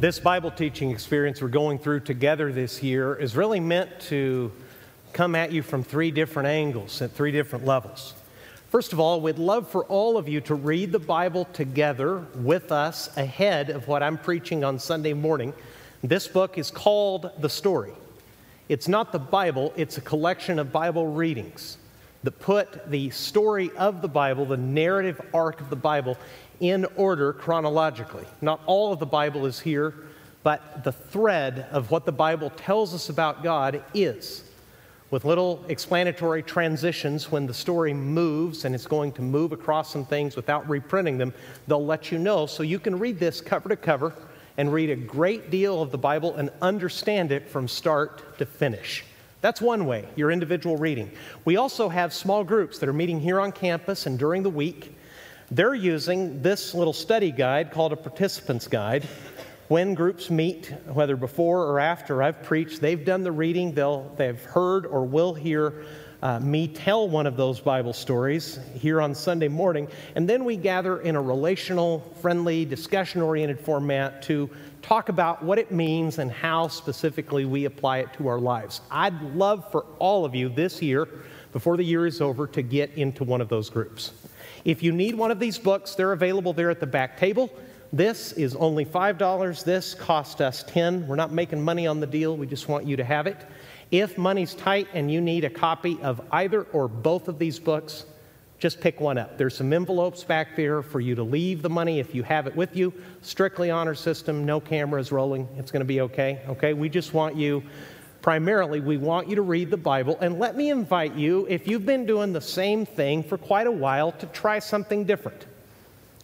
This Bible teaching experience we're going through together this year is really meant to come at you from three different angles at three different levels. First of all, we'd love for all of you to read the Bible together with us ahead of what I'm preaching on Sunday morning. This book is called The Story. It's not the Bible, it's a collection of Bible readings that put the story of the Bible, the narrative arc of the Bible, in order chronologically. Not all of the Bible is here, but the thread of what the Bible tells us about God is. With little explanatory transitions when the story moves and it's going to move across some things without reprinting them, they'll let you know so you can read this cover to cover and read a great deal of the Bible and understand it from start to finish. That's one way, your individual reading. We also have small groups that are meeting here on campus and during the week they're using this little study guide called a participant's guide. When groups meet, whether before or after I've preached, they've done the reading, they'll, they've heard or will hear uh, me tell one of those Bible stories here on Sunday morning, and then we gather in a relational, friendly, discussion oriented format to talk about what it means and how specifically we apply it to our lives. I'd love for all of you this year, before the year is over, to get into one of those groups. If you need one of these books, they're available there at the back table. This is only $5. This cost us 10. We're not making money on the deal. We just want you to have it. If money's tight and you need a copy of either or both of these books, just pick one up. There's some envelopes back there for you to leave the money if you have it with you. Strictly honor system, no cameras rolling. It's going to be okay. Okay? We just want you primarily, we want you to read the Bible. And let me invite you, if you've been doing the same thing for quite a while, to try something different.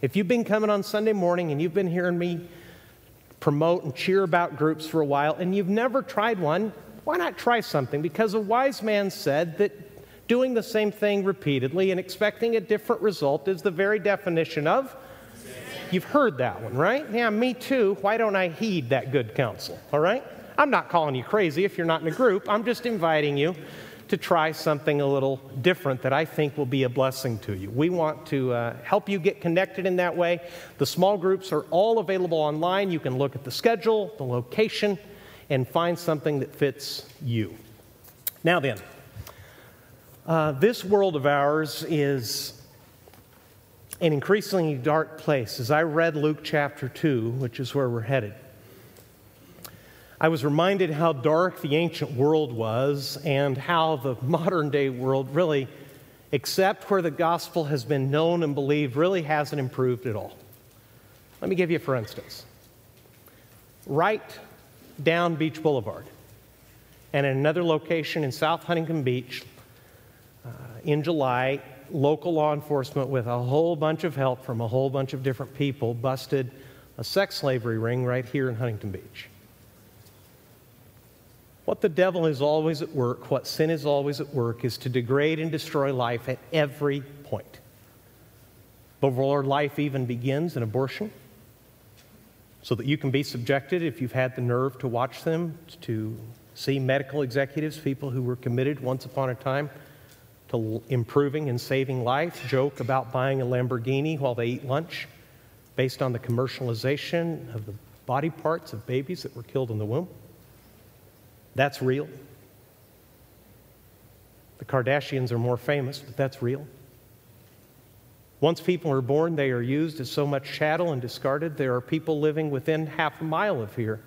If you've been coming on Sunday morning and you've been hearing me promote and cheer about groups for a while and you've never tried one, why not try something? Because a wise man said that doing the same thing repeatedly and expecting a different result is the very definition of. You've heard that one, right? Yeah, me too. Why don't I heed that good counsel? All right? I'm not calling you crazy if you're not in a group. I'm just inviting you to try something a little different that I think will be a blessing to you. We want to uh, help you get connected in that way. The small groups are all available online. You can look at the schedule, the location, and find something that fits you. Now, then, uh, this world of ours is an increasingly dark place. As I read Luke chapter 2, which is where we're headed, I was reminded how dark the ancient world was and how the modern day world really, except where the gospel has been known and believed, really hasn't improved at all. Let me give you, for instance, right down Beach Boulevard and in another location in South Huntington Beach uh, in July, local law enforcement, with a whole bunch of help from a whole bunch of different people, busted a sex slavery ring right here in Huntington Beach. What the devil is always at work, what sin is always at work, is to degrade and destroy life at every point. Before life even begins, an abortion, so that you can be subjected, if you've had the nerve to watch them, to see medical executives, people who were committed once upon a time to improving and saving life, joke about buying a Lamborghini while they eat lunch based on the commercialization of the body parts of babies that were killed in the womb. That's real. The Kardashians are more famous, but that's real. Once people are born, they are used as so much chattel and discarded. There are people living within half a mile of here,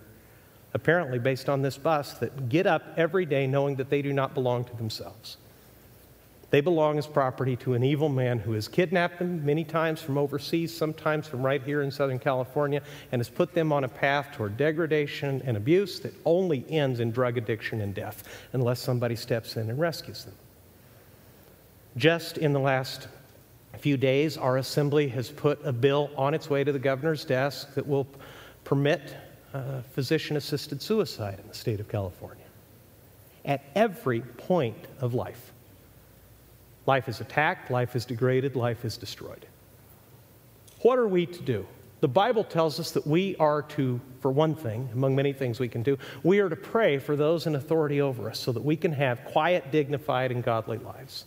apparently based on this bus, that get up every day knowing that they do not belong to themselves. They belong as property to an evil man who has kidnapped them many times from overseas, sometimes from right here in Southern California, and has put them on a path toward degradation and abuse that only ends in drug addiction and death unless somebody steps in and rescues them. Just in the last few days, our assembly has put a bill on its way to the governor's desk that will permit uh, physician assisted suicide in the state of California at every point of life. Life is attacked, life is degraded, life is destroyed. What are we to do? The Bible tells us that we are to, for one thing, among many things we can do, we are to pray for those in authority over us so that we can have quiet, dignified, and godly lives.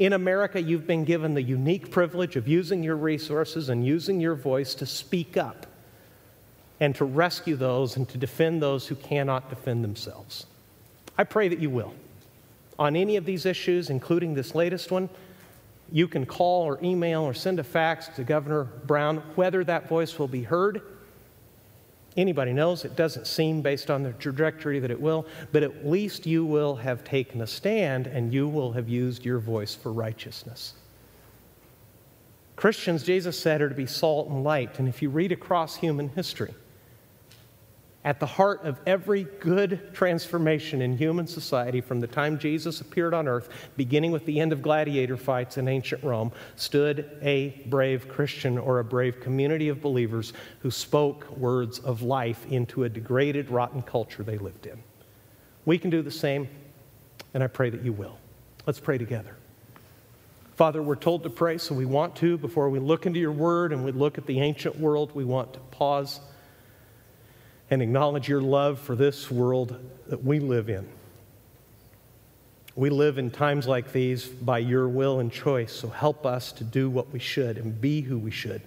In America, you've been given the unique privilege of using your resources and using your voice to speak up and to rescue those and to defend those who cannot defend themselves. I pray that you will. On any of these issues, including this latest one, you can call or email or send a fax to Governor Brown. Whether that voice will be heard, anybody knows. It doesn't seem, based on the trajectory, that it will, but at least you will have taken a stand and you will have used your voice for righteousness. Christians, Jesus said, are to be salt and light. And if you read across human history, at the heart of every good transformation in human society from the time Jesus appeared on earth, beginning with the end of gladiator fights in ancient Rome, stood a brave Christian or a brave community of believers who spoke words of life into a degraded, rotten culture they lived in. We can do the same, and I pray that you will. Let's pray together. Father, we're told to pray, so we want to. Before we look into your word and we look at the ancient world, we want to pause and acknowledge your love for this world that we live in. We live in times like these by your will and choice, so help us to do what we should and be who we should.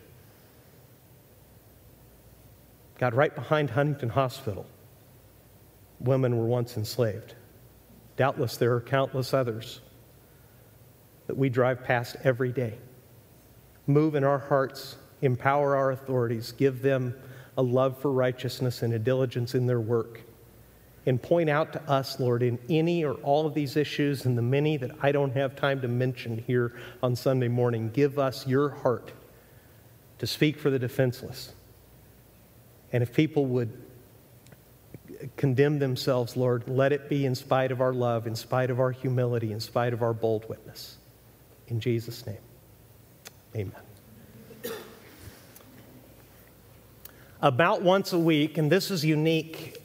God, right behind Huntington Hospital, women were once enslaved. Doubtless there are countless others that we drive past every day. Move in our hearts, empower our authorities, give them a love for righteousness and a diligence in their work. And point out to us, Lord, in any or all of these issues and the many that I don't have time to mention here on Sunday morning, give us your heart to speak for the defenseless. And if people would condemn themselves, Lord, let it be in spite of our love, in spite of our humility, in spite of our bold witness. In Jesus' name, amen. About once a week, and this is unique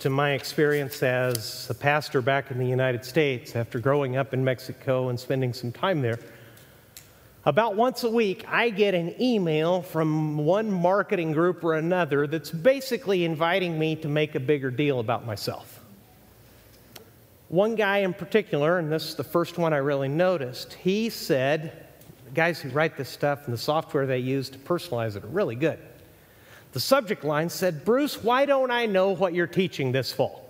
to my experience as a pastor back in the United States after growing up in Mexico and spending some time there. About once a week, I get an email from one marketing group or another that's basically inviting me to make a bigger deal about myself. One guy in particular, and this is the first one I really noticed, he said, the guys who write this stuff and the software they use to personalize it are really good. The subject line said, Bruce, why don't I know what you're teaching this fall?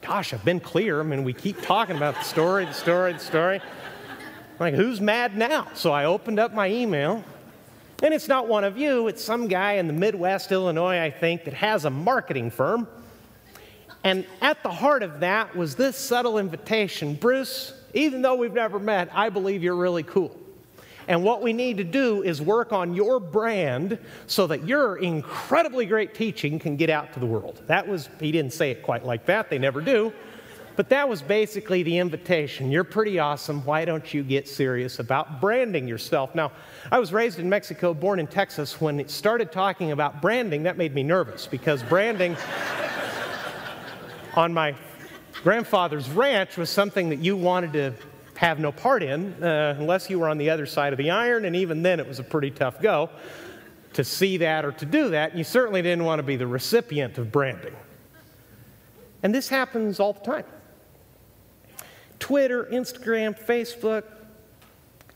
Gosh, I've been clear. I mean, we keep talking about the story, the story, the story. I'm like, who's mad now? So I opened up my email, and it's not one of you, it's some guy in the Midwest, Illinois, I think, that has a marketing firm. And at the heart of that was this subtle invitation Bruce, even though we've never met, I believe you're really cool. And what we need to do is work on your brand so that your incredibly great teaching can get out to the world. That was, he didn't say it quite like that, they never do. But that was basically the invitation. You're pretty awesome. Why don't you get serious about branding yourself? Now, I was raised in Mexico, born in Texas. When it started talking about branding, that made me nervous because branding on my grandfather's ranch was something that you wanted to have no part in uh, unless you were on the other side of the iron, and even then it was a pretty tough go to see that or to do that. You certainly didn't want to be the recipient of branding. And this happens all the time Twitter, Instagram, Facebook.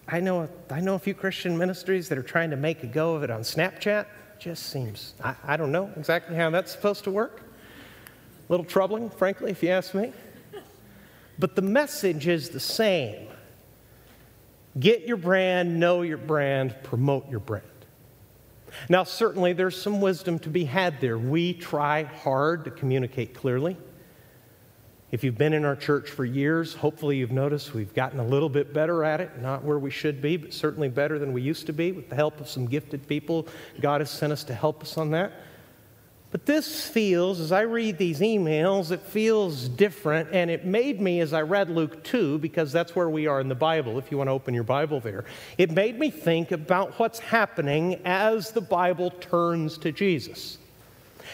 I know, I know a few Christian ministries that are trying to make a go of it on Snapchat. Just seems, I, I don't know exactly how that's supposed to work. A little troubling, frankly, if you ask me but the message is the same. Get your brand, know your brand, promote your brand. Now, certainly there's some wisdom to be had there. We try hard to communicate clearly. If you've been in our church for years, hopefully you've noticed we've gotten a little bit better at it. Not where we should be, but certainly better than we used to be with the help of some gifted people. God has sent us to help us on that. But this feels, as I read these emails, it feels different. And it made me, as I read Luke 2, because that's where we are in the Bible, if you want to open your Bible there, it made me think about what's happening as the Bible turns to Jesus.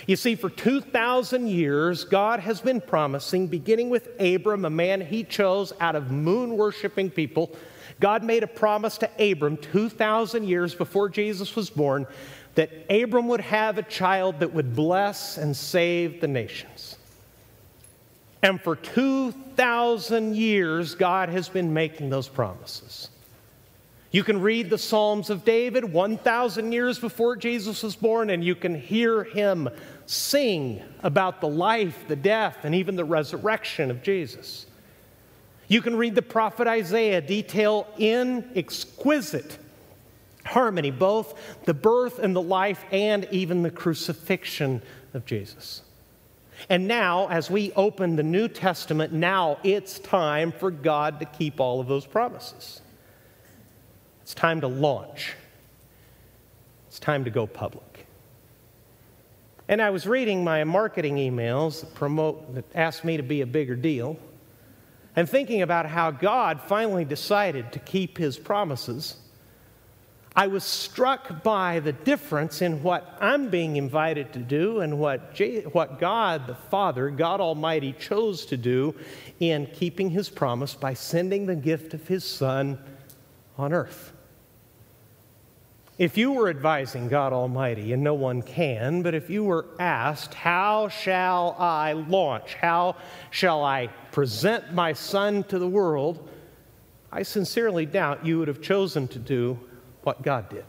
You see, for 2,000 years, God has been promising, beginning with Abram, a man he chose out of moon worshiping people. God made a promise to Abram 2,000 years before Jesus was born that Abram would have a child that would bless and save the nations. And for 2,000 years, God has been making those promises. You can read the Psalms of David 1,000 years before Jesus was born, and you can hear him sing about the life, the death, and even the resurrection of Jesus. You can read the prophet Isaiah, detail in exquisite harmony both the birth and the life and even the crucifixion of Jesus. And now, as we open the New Testament, now it's time for God to keep all of those promises. It's time to launch. It's time to go public. And I was reading my marketing emails that promote that asked me to be a bigger deal and thinking about how God finally decided to keep his promises. I was struck by the difference in what I'm being invited to do and what, J- what God the Father, God Almighty, chose to do in keeping his promise by sending the gift of his Son on earth. If you were advising God Almighty, and no one can, but if you were asked, How shall I launch? How shall I present my Son to the world? I sincerely doubt you would have chosen to do what God did.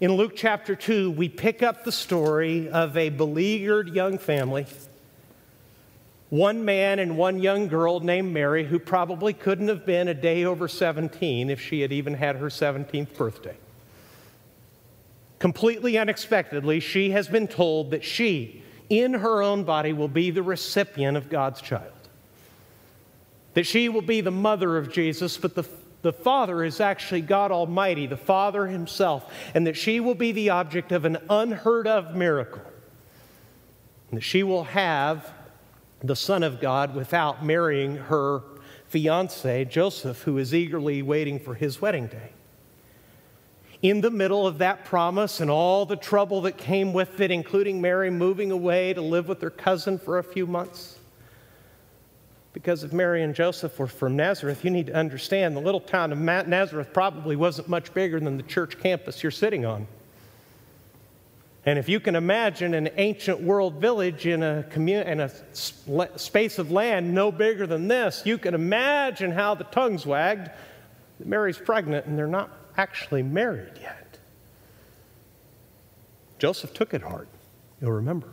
In Luke chapter 2, we pick up the story of a beleaguered young family, one man and one young girl named Mary, who probably couldn't have been a day over 17 if she had even had her 17th birthday. Completely unexpectedly, she has been told that she, in her own body, will be the recipient of God's child. That she will be the mother of Jesus, but the, the Father is actually God Almighty, the Father Himself, and that she will be the object of an unheard of miracle. And that she will have the Son of God without marrying her fiance, Joseph, who is eagerly waiting for his wedding day in the middle of that promise and all the trouble that came with it, including Mary moving away to live with her cousin for a few months. Because if Mary and Joseph were from Nazareth, you need to understand the little town of Nazareth probably wasn't much bigger than the church campus you're sitting on. And if you can imagine an ancient world village in a, commun- in a space of land no bigger than this, you can imagine how the tongues wagged. that Mary's pregnant and they're not actually married yet. Joseph took it hard, you'll remember.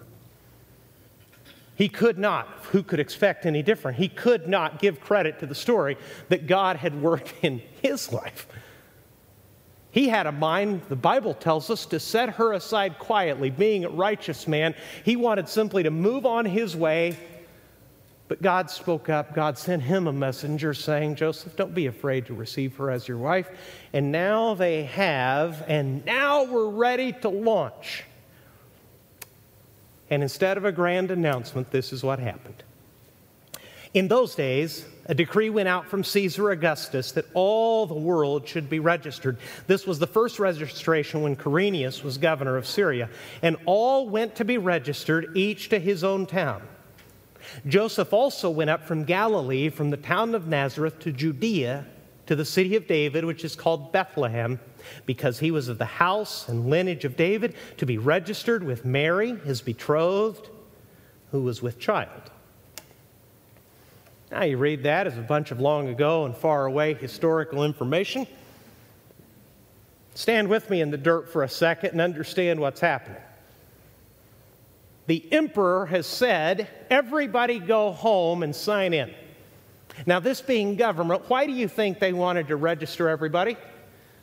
He could not, who could expect any different? He could not give credit to the story that God had worked in his life. He had a mind, the Bible tells us, to set her aside quietly, being a righteous man. He wanted simply to move on his way but God spoke up. God sent him a messenger saying, Joseph, don't be afraid to receive her as your wife. And now they have, and now we're ready to launch. And instead of a grand announcement, this is what happened. In those days, a decree went out from Caesar Augustus that all the world should be registered. This was the first registration when Quirinius was governor of Syria, and all went to be registered, each to his own town. Joseph also went up from Galilee, from the town of Nazareth to Judea, to the city of David, which is called Bethlehem, because he was of the house and lineage of David, to be registered with Mary, his betrothed, who was with child. Now, you read that as a bunch of long ago and far away historical information. Stand with me in the dirt for a second and understand what's happening the emperor has said, everybody go home and sign in. Now, this being government, why do you think they wanted to register everybody?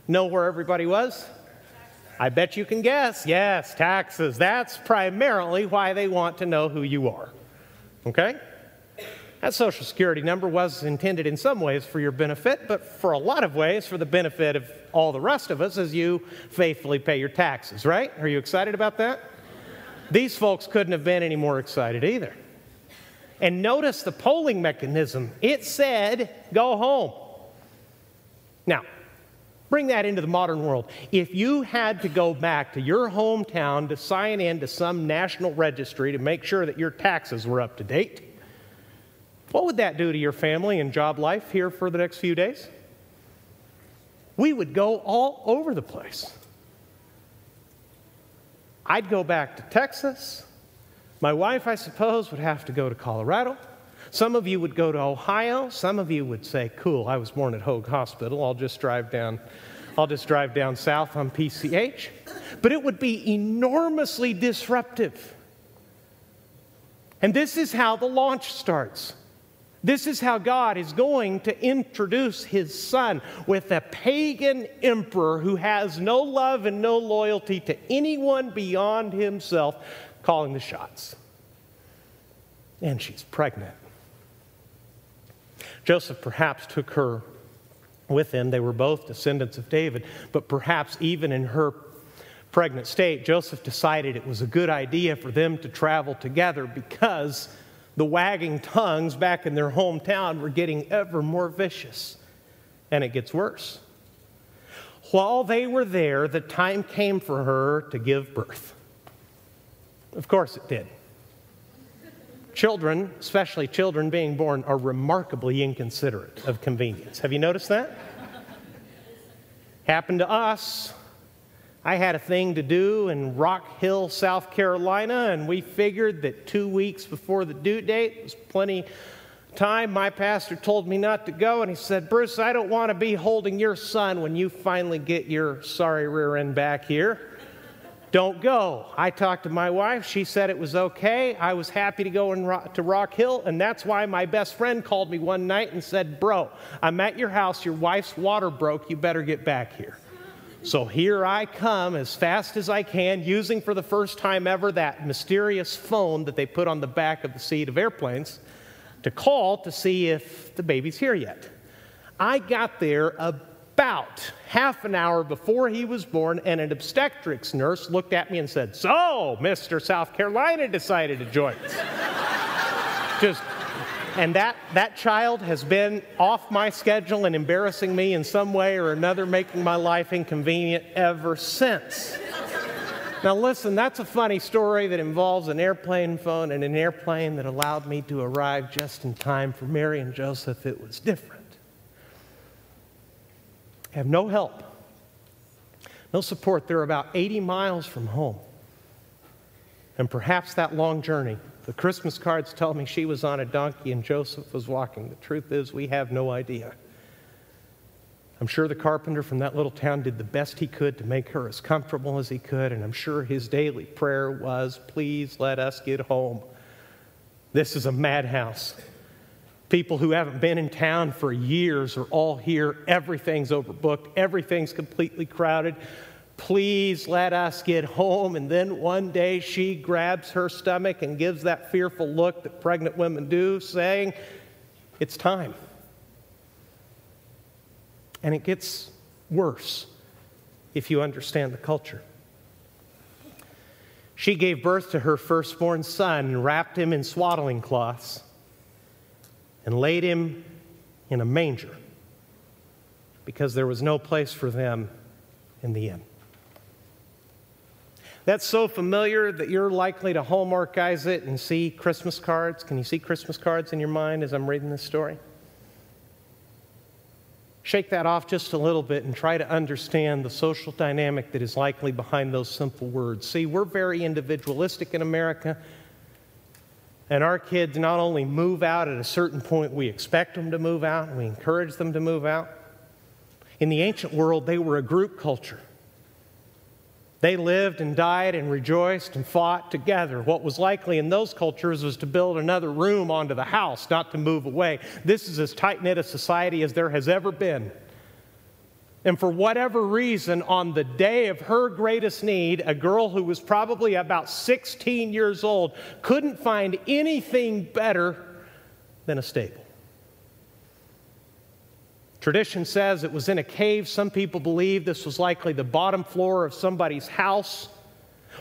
Know where everybody was? I bet you can guess. Yes, taxes. That's primarily why they want to know who you are. Okay? That Social Security number was intended in some ways for your benefit, but for a lot of ways for the benefit of all the rest of us as you faithfully pay your taxes, right? Are you excited about that? These folks couldn't have been any more excited either. And notice the polling mechanism. It said, go home. Now, bring that into the modern world. If you had to go back to your hometown to sign in to some national registry to make sure that your taxes were up to date, what would that do to your family and job life here for the next few days? We would go all over the place. I'd go back to Texas. My wife, I suppose, would have to go to Colorado. Some of you would go to Ohio. Some of you would say, cool, I was born at Hoag Hospital. I'll just drive down. I'll just drive down south on PCH. But it would be enormously disruptive. And this is how the launch starts. This is how God is going to introduce his son with a pagan emperor who has no love and no loyalty to anyone beyond himself, calling the shots. And she's pregnant. Joseph perhaps took her with him. They were both descendants of David, but perhaps even in her pregnant state, Joseph decided it was a good idea for them to travel together because the wagging tongues back in their hometown were getting ever more vicious. And it gets worse. While they were there, the time came for her to give birth. Of course, it did. Children, especially children being born, are remarkably inconsiderate of convenience. Have you noticed that? Happened to us. I had a thing to do in Rock Hill, South Carolina, and we figured that two weeks before the due date was plenty time. My pastor told me not to go, and he said, Bruce, I don't want to be holding your son when you finally get your sorry rear end back here. Don't go. I talked to my wife. She said it was okay. I was happy to go rock, to Rock Hill, and that's why my best friend called me one night and said, Bro, I'm at your house. Your wife's water broke. You better get back here. So here I come as fast as I can, using for the first time ever that mysterious phone that they put on the back of the seat of airplanes to call to see if the baby's here yet. I got there about half an hour before he was born, and an obstetrics nurse looked at me and said, So, Mr. South Carolina decided to join us. Just and that, that child has been off my schedule and embarrassing me in some way or another, making my life inconvenient ever since. Now, listen, that's a funny story that involves an airplane phone and an airplane that allowed me to arrive just in time for Mary and Joseph. It was different. Have no help, no support. They're about 80 miles from home. And perhaps that long journey the Christmas cards tell me she was on a donkey and Joseph was walking. The truth is, we have no idea. I'm sure the carpenter from that little town did the best he could to make her as comfortable as he could, and I'm sure his daily prayer was, Please let us get home. This is a madhouse. People who haven't been in town for years are all here. Everything's overbooked, everything's completely crowded. Please let us get home. And then one day she grabs her stomach and gives that fearful look that pregnant women do, saying, It's time. And it gets worse if you understand the culture. She gave birth to her firstborn son and wrapped him in swaddling cloths and laid him in a manger because there was no place for them in the inn. That's so familiar that you're likely to hallmarkize it and see Christmas cards. Can you see Christmas cards in your mind as I'm reading this story? Shake that off just a little bit and try to understand the social dynamic that is likely behind those simple words. See, we're very individualistic in America, and our kids not only move out at a certain point, we expect them to move out, we encourage them to move out. In the ancient world, they were a group culture. They lived and died and rejoiced and fought together. What was likely in those cultures was to build another room onto the house, not to move away. This is as tight knit a society as there has ever been. And for whatever reason, on the day of her greatest need, a girl who was probably about 16 years old couldn't find anything better than a stable. Tradition says it was in a cave. Some people believe this was likely the bottom floor of somebody's house.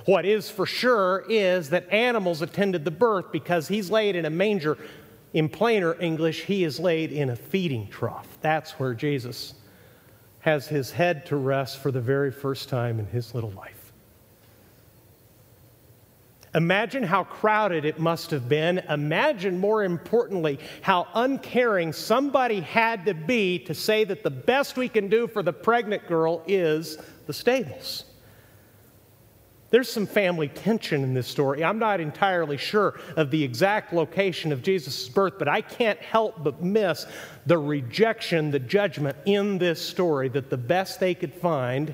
What is for sure is that animals attended the birth because he's laid in a manger. In plainer English, he is laid in a feeding trough. That's where Jesus has his head to rest for the very first time in his little life. Imagine how crowded it must have been. Imagine, more importantly, how uncaring somebody had to be to say that the best we can do for the pregnant girl is the stables. There's some family tension in this story. I'm not entirely sure of the exact location of Jesus' birth, but I can't help but miss the rejection, the judgment in this story that the best they could find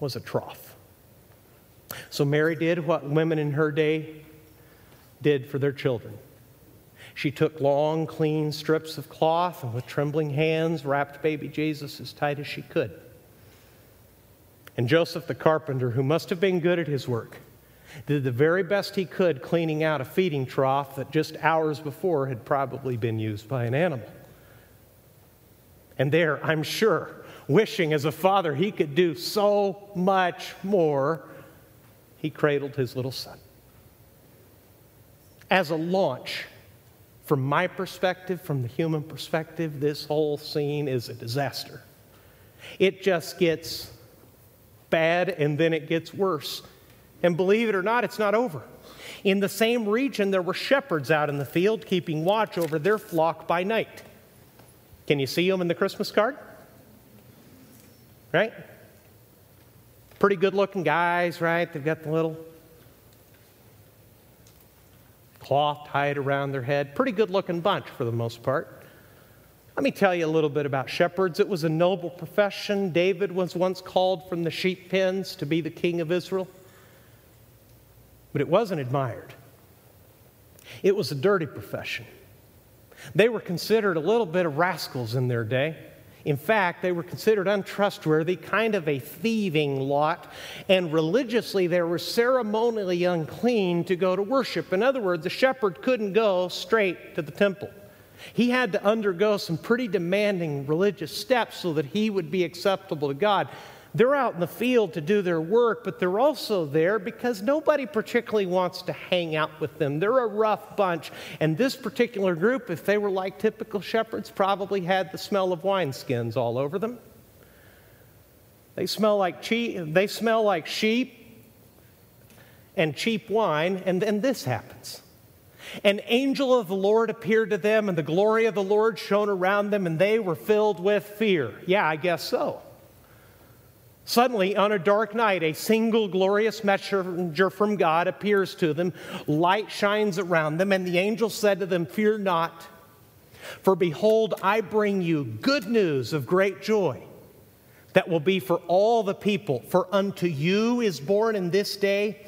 was a trough. So Mary did what women in her day did for their children. She took long, clean strips of cloth and with trembling hands wrapped baby Jesus as tight as she could. And Joseph the carpenter, who must have been good at his work, did the very best he could cleaning out a feeding trough that just hours before had probably been used by an animal. And there, I'm sure, wishing as a father he could do so much more, he cradled his little son. As a launch, from my perspective, from the human perspective, this whole scene is a disaster. It just gets bad and then it gets worse. And believe it or not, it's not over. In the same region, there were shepherds out in the field keeping watch over their flock by night. Can you see them in the Christmas card? Right? Pretty good looking guys, right? They've got the little cloth tied around their head. Pretty good looking bunch for the most part. Let me tell you a little bit about shepherds. It was a noble profession. David was once called from the sheep pens to be the king of Israel, but it wasn't admired. It was a dirty profession. They were considered a little bit of rascals in their day. In fact, they were considered untrustworthy, kind of a thieving lot, and religiously they were ceremonially unclean to go to worship. In other words, the shepherd couldn't go straight to the temple. He had to undergo some pretty demanding religious steps so that he would be acceptable to God. They're out in the field to do their work, but they're also there because nobody particularly wants to hang out with them. They're a rough bunch. And this particular group, if they were like typical shepherds, probably had the smell of wineskins all over them. They smell like cheap, they smell like sheep and cheap wine, and then this happens. An angel of the Lord appeared to them, and the glory of the Lord shone around them, and they were filled with fear. Yeah, I guess so. Suddenly, on a dark night, a single glorious messenger from God appears to them. Light shines around them, and the angel said to them, Fear not, for behold, I bring you good news of great joy that will be for all the people. For unto you is born in this day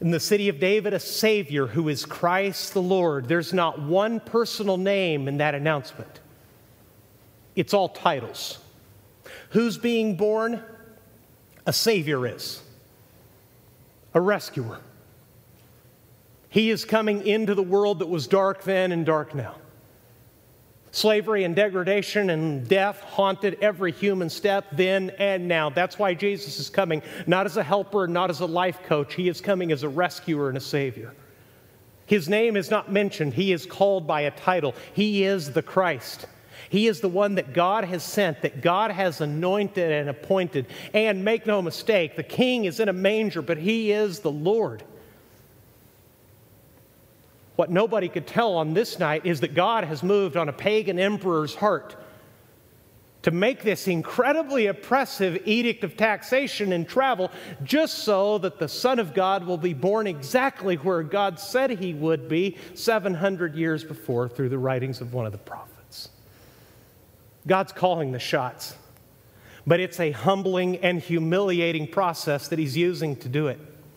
in the city of David a Savior who is Christ the Lord. There's not one personal name in that announcement, it's all titles. Who's being born? a Savior is, a rescuer. He is coming into the world that was dark then and dark now. Slavery and degradation and death haunted every human step then and now. That's why Jesus is coming, not as a helper, not as a life coach. He is coming as a rescuer and a Savior. His name is not mentioned, he is called by a title. He is the Christ. He is the one that God has sent, that God has anointed and appointed. And make no mistake, the king is in a manger, but he is the Lord. What nobody could tell on this night is that God has moved on a pagan emperor's heart to make this incredibly oppressive edict of taxation and travel just so that the Son of God will be born exactly where God said he would be 700 years before through the writings of one of the prophets. God's calling the shots, but it's a humbling and humiliating process that He's using to do it.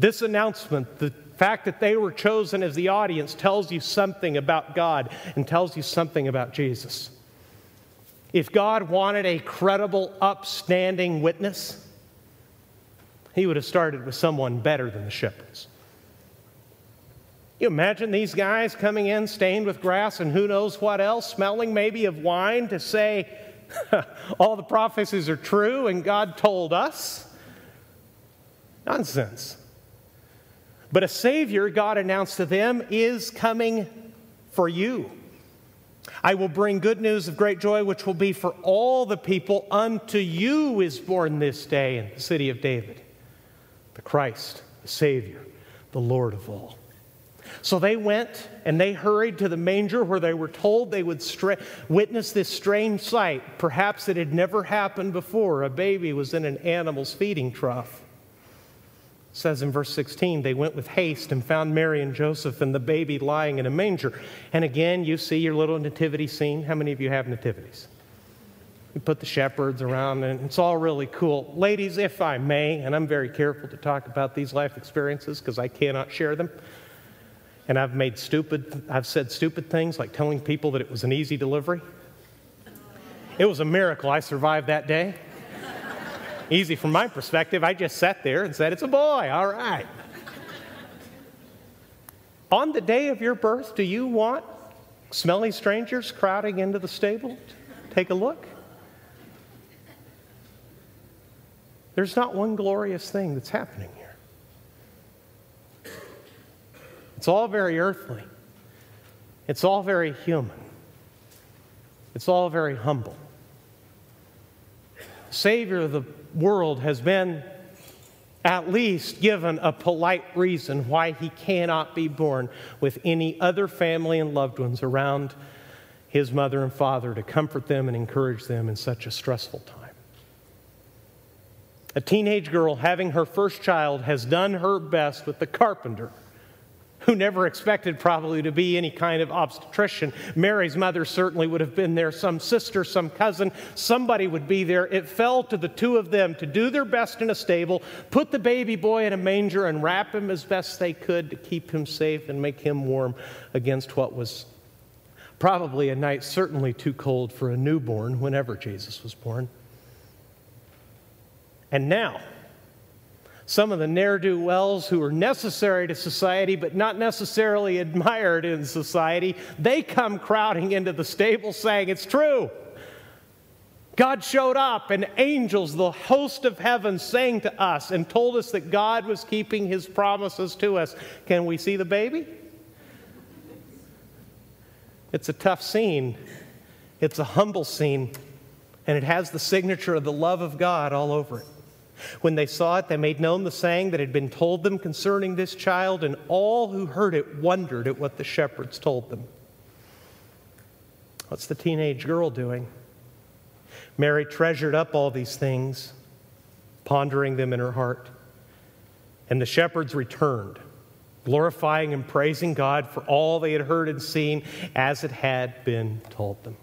This announcement, the fact that they were chosen as the audience, tells you something about God and tells you something about Jesus. If God wanted a credible, upstanding witness, he would have started with someone better than the shepherds. You imagine these guys coming in stained with grass and who knows what else, smelling maybe of wine to say, all the prophecies are true and God told us? Nonsense. But a Savior, God announced to them, is coming for you. I will bring good news of great joy, which will be for all the people. Unto you is born this day in the city of David the Christ, the Savior, the Lord of all. So they went and they hurried to the manger where they were told they would stra- witness this strange sight. Perhaps it had never happened before. A baby was in an animal's feeding trough. Says in verse 16, they went with haste and found Mary and Joseph and the baby lying in a manger. And again, you see your little nativity scene. How many of you have nativities? We put the shepherds around, and it's all really cool. Ladies, if I may, and I'm very careful to talk about these life experiences because I cannot share them. And I've made stupid, I've said stupid things like telling people that it was an easy delivery. It was a miracle I survived that day. Easy from my perspective. I just sat there and said, It's a boy, all right. On the day of your birth, do you want smelly strangers crowding into the stable? Take a look. There's not one glorious thing that's happening here. It's all very earthly, it's all very human, it's all very humble. Savior of the world has been at least given a polite reason why he cannot be born with any other family and loved ones around his mother and father to comfort them and encourage them in such a stressful time. A teenage girl having her first child has done her best with the carpenter, who never expected probably to be any kind of obstetrician. Mary's mother certainly would have been there, some sister, some cousin, somebody would be there. It fell to the two of them to do their best in a stable, put the baby boy in a manger, and wrap him as best they could to keep him safe and make him warm against what was probably a night certainly too cold for a newborn whenever Jesus was born. And now, some of the ne'er do wells who are necessary to society but not necessarily admired in society, they come crowding into the stable saying, It's true. God showed up, and angels, the host of heaven, sang to us and told us that God was keeping his promises to us. Can we see the baby? It's a tough scene, it's a humble scene, and it has the signature of the love of God all over it. When they saw it, they made known the saying that had been told them concerning this child, and all who heard it wondered at what the shepherds told them. What's the teenage girl doing? Mary treasured up all these things, pondering them in her heart. And the shepherds returned, glorifying and praising God for all they had heard and seen as it had been told them.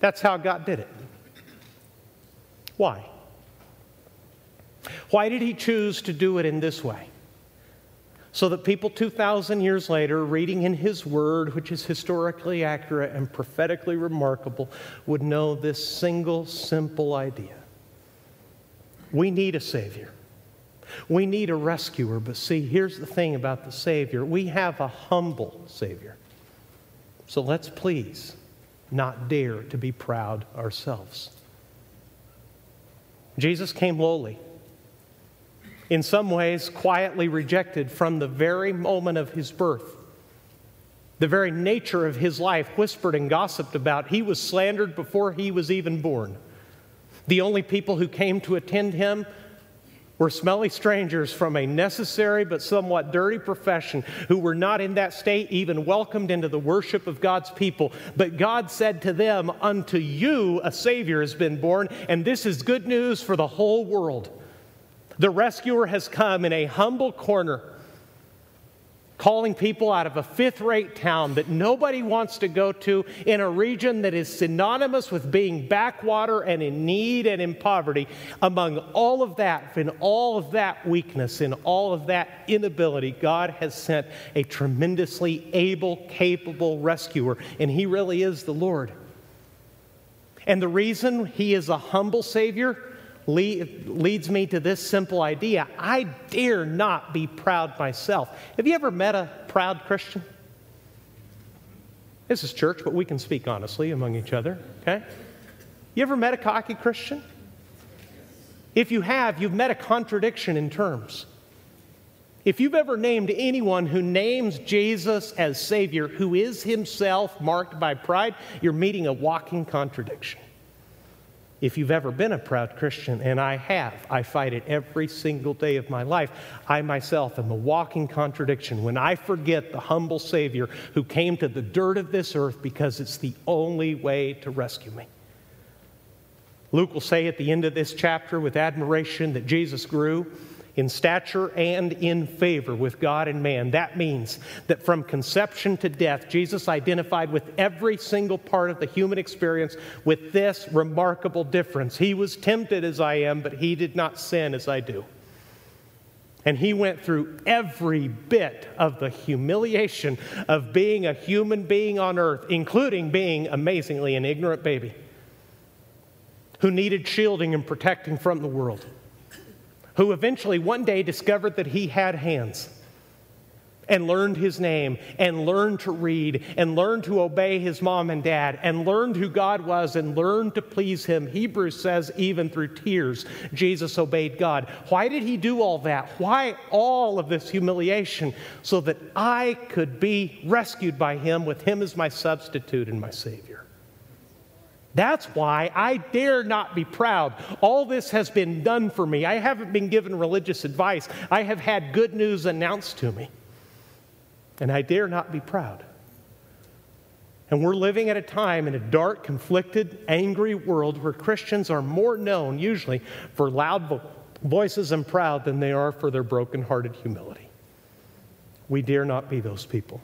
That's how God did it. Why? Why did he choose to do it in this way? So that people 2,000 years later, reading in his word, which is historically accurate and prophetically remarkable, would know this single, simple idea. We need a Savior. We need a rescuer. But see, here's the thing about the Savior we have a humble Savior. So let's please not dare to be proud ourselves. Jesus came lowly in some ways quietly rejected from the very moment of his birth. The very nature of his life, whispered and gossiped about. He was slandered before he was even born. The only people who came to attend him were smelly strangers from a necessary but somewhat dirty profession who were not in that state even welcomed into the worship of God's people. But God said to them, Unto you a Savior has been born, and this is good news for the whole world. The rescuer has come in a humble corner, calling people out of a fifth rate town that nobody wants to go to in a region that is synonymous with being backwater and in need and in poverty. Among all of that, in all of that weakness, in all of that inability, God has sent a tremendously able, capable rescuer, and He really is the Lord. And the reason He is a humble Savior leads me to this simple idea I dare not be proud myself. Have you ever met a proud Christian? This is church, but we can speak honestly among each other, okay? You ever met a cocky Christian? If you have, you've met a contradiction in terms. If you've ever named anyone who names Jesus as Savior, who is himself marked by pride, you're meeting a walking contradiction. If you've ever been a proud Christian, and I have, I fight it every single day of my life. I myself am a walking contradiction when I forget the humble Savior who came to the dirt of this earth because it's the only way to rescue me. Luke will say at the end of this chapter with admiration that Jesus grew in stature and in favor with God and man. That means that from conception to death, Jesus identified with every single part of the human experience with this remarkable difference. He was tempted as I am, but he did not sin as I do. And he went through every bit of the humiliation of being a human being on earth, including being amazingly an ignorant baby who needed shielding and protecting from the world who eventually one day discovered that he had hands and learned his name and learned to read and learned to obey his mom and dad and learned who God was and learned to please him. Hebrews says, even through tears, Jesus obeyed God. Why did he do all that? Why all of this humiliation? So that I could be rescued by him with him as my substitute and my Savior. That's why I dare not be proud. All this has been done for me. I haven't been given religious advice. I have had good news announced to me. And I dare not be proud. And we're living at a time in a dark, conflicted, angry world where Christians are more known, usually, for loud vo- voices and proud than they are for their broken-hearted humility. We dare not be those people.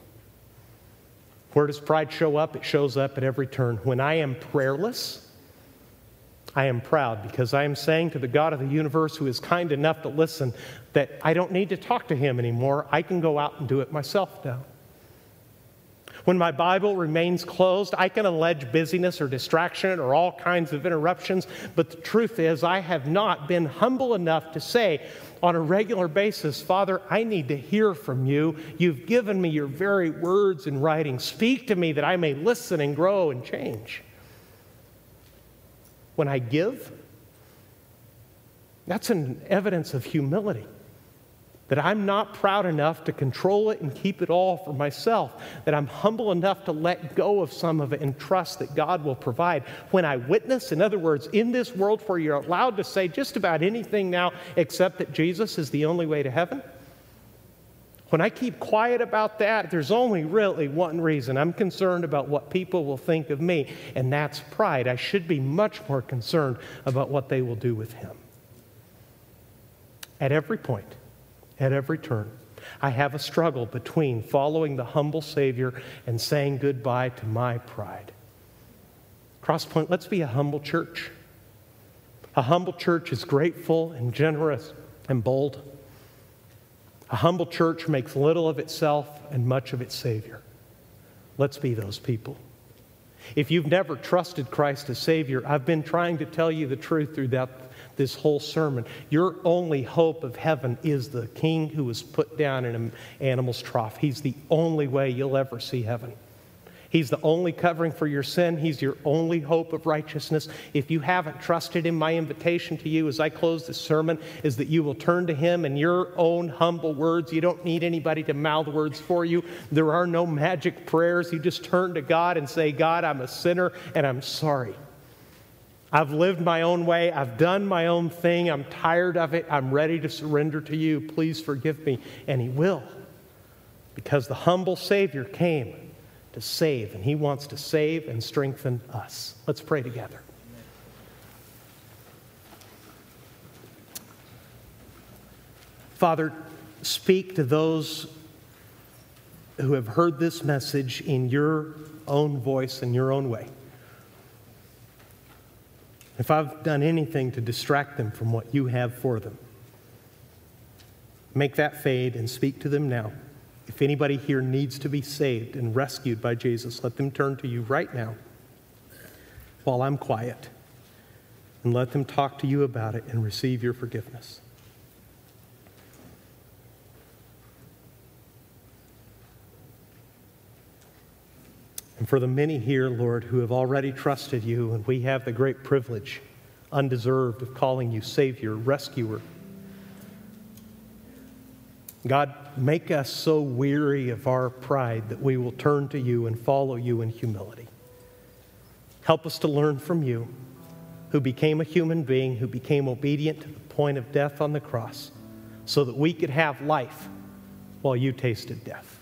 Where does pride show up? It shows up at every turn. When I am prayerless, I am proud because I am saying to the God of the universe who is kind enough to listen that I don't need to talk to him anymore. I can go out and do it myself now. When my Bible remains closed, I can allege busyness or distraction or all kinds of interruptions, but the truth is, I have not been humble enough to say, on a regular basis, Father, I need to hear from you. You've given me your very words in writing. Speak to me that I may listen and grow and change. When I give, that's an evidence of humility that I'm not proud enough to control it and keep it all for myself, that I'm humble enough to let go of some of it and trust that God will provide. When I witness, in other words, in this world where you're allowed to say just about anything now except that Jesus is the only way to heaven, when I keep quiet about that, there's only really one reason. I'm concerned about what people will think of me, and that's pride. I should be much more concerned about what they will do with him. At every point, at every turn. I have a struggle between following the humble Savior and saying goodbye to my pride. Crosspoint, let's be a humble church. A humble church is grateful and generous and bold. A humble church makes little of itself and much of its Savior. Let's be those people. If you've never trusted Christ as Savior, I've been trying to tell you the truth through that this whole sermon. Your only hope of heaven is the king who was put down in an animal's trough. He's the only way you'll ever see heaven. He's the only covering for your sin. He's your only hope of righteousness. If you haven't trusted Him, my invitation to you as I close this sermon is that you will turn to Him in your own humble words. You don't need anybody to mouth words for you. There are no magic prayers. You just turn to God and say, God, I'm a sinner and I'm sorry. I've lived my own way. I've done my own thing. I'm tired of it. I'm ready to surrender to you. Please forgive me. And He will. Because the humble Savior came to save, and He wants to save and strengthen us. Let's pray together. Father, speak to those who have heard this message in your own voice and your own way if I've done anything to distract them from what you have for them. Make that fade and speak to them now. If anybody here needs to be saved and rescued by Jesus, let them turn to you right now while I'm quiet and let them talk to you about it and receive your forgiveness. And for the many here, Lord, who have already trusted you, and we have the great privilege, undeserved, of calling you Savior, Rescuer. God, make us so weary of our pride that we will turn to you and follow you in humility. Help us to learn from you, who became a human being, who became obedient to the point of death on the cross, so that we could have life while you tasted death.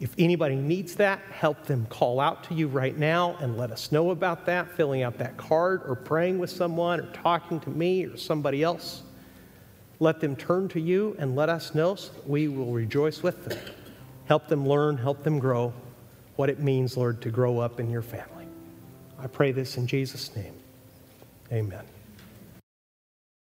If anybody needs that, help them call out to you right now and let us know about that, filling out that card or praying with someone or talking to me or somebody else. Let them turn to you and let us know so we will rejoice with them. Help them learn, help them grow what it means, Lord, to grow up in your family. I pray this in Jesus' name. Amen.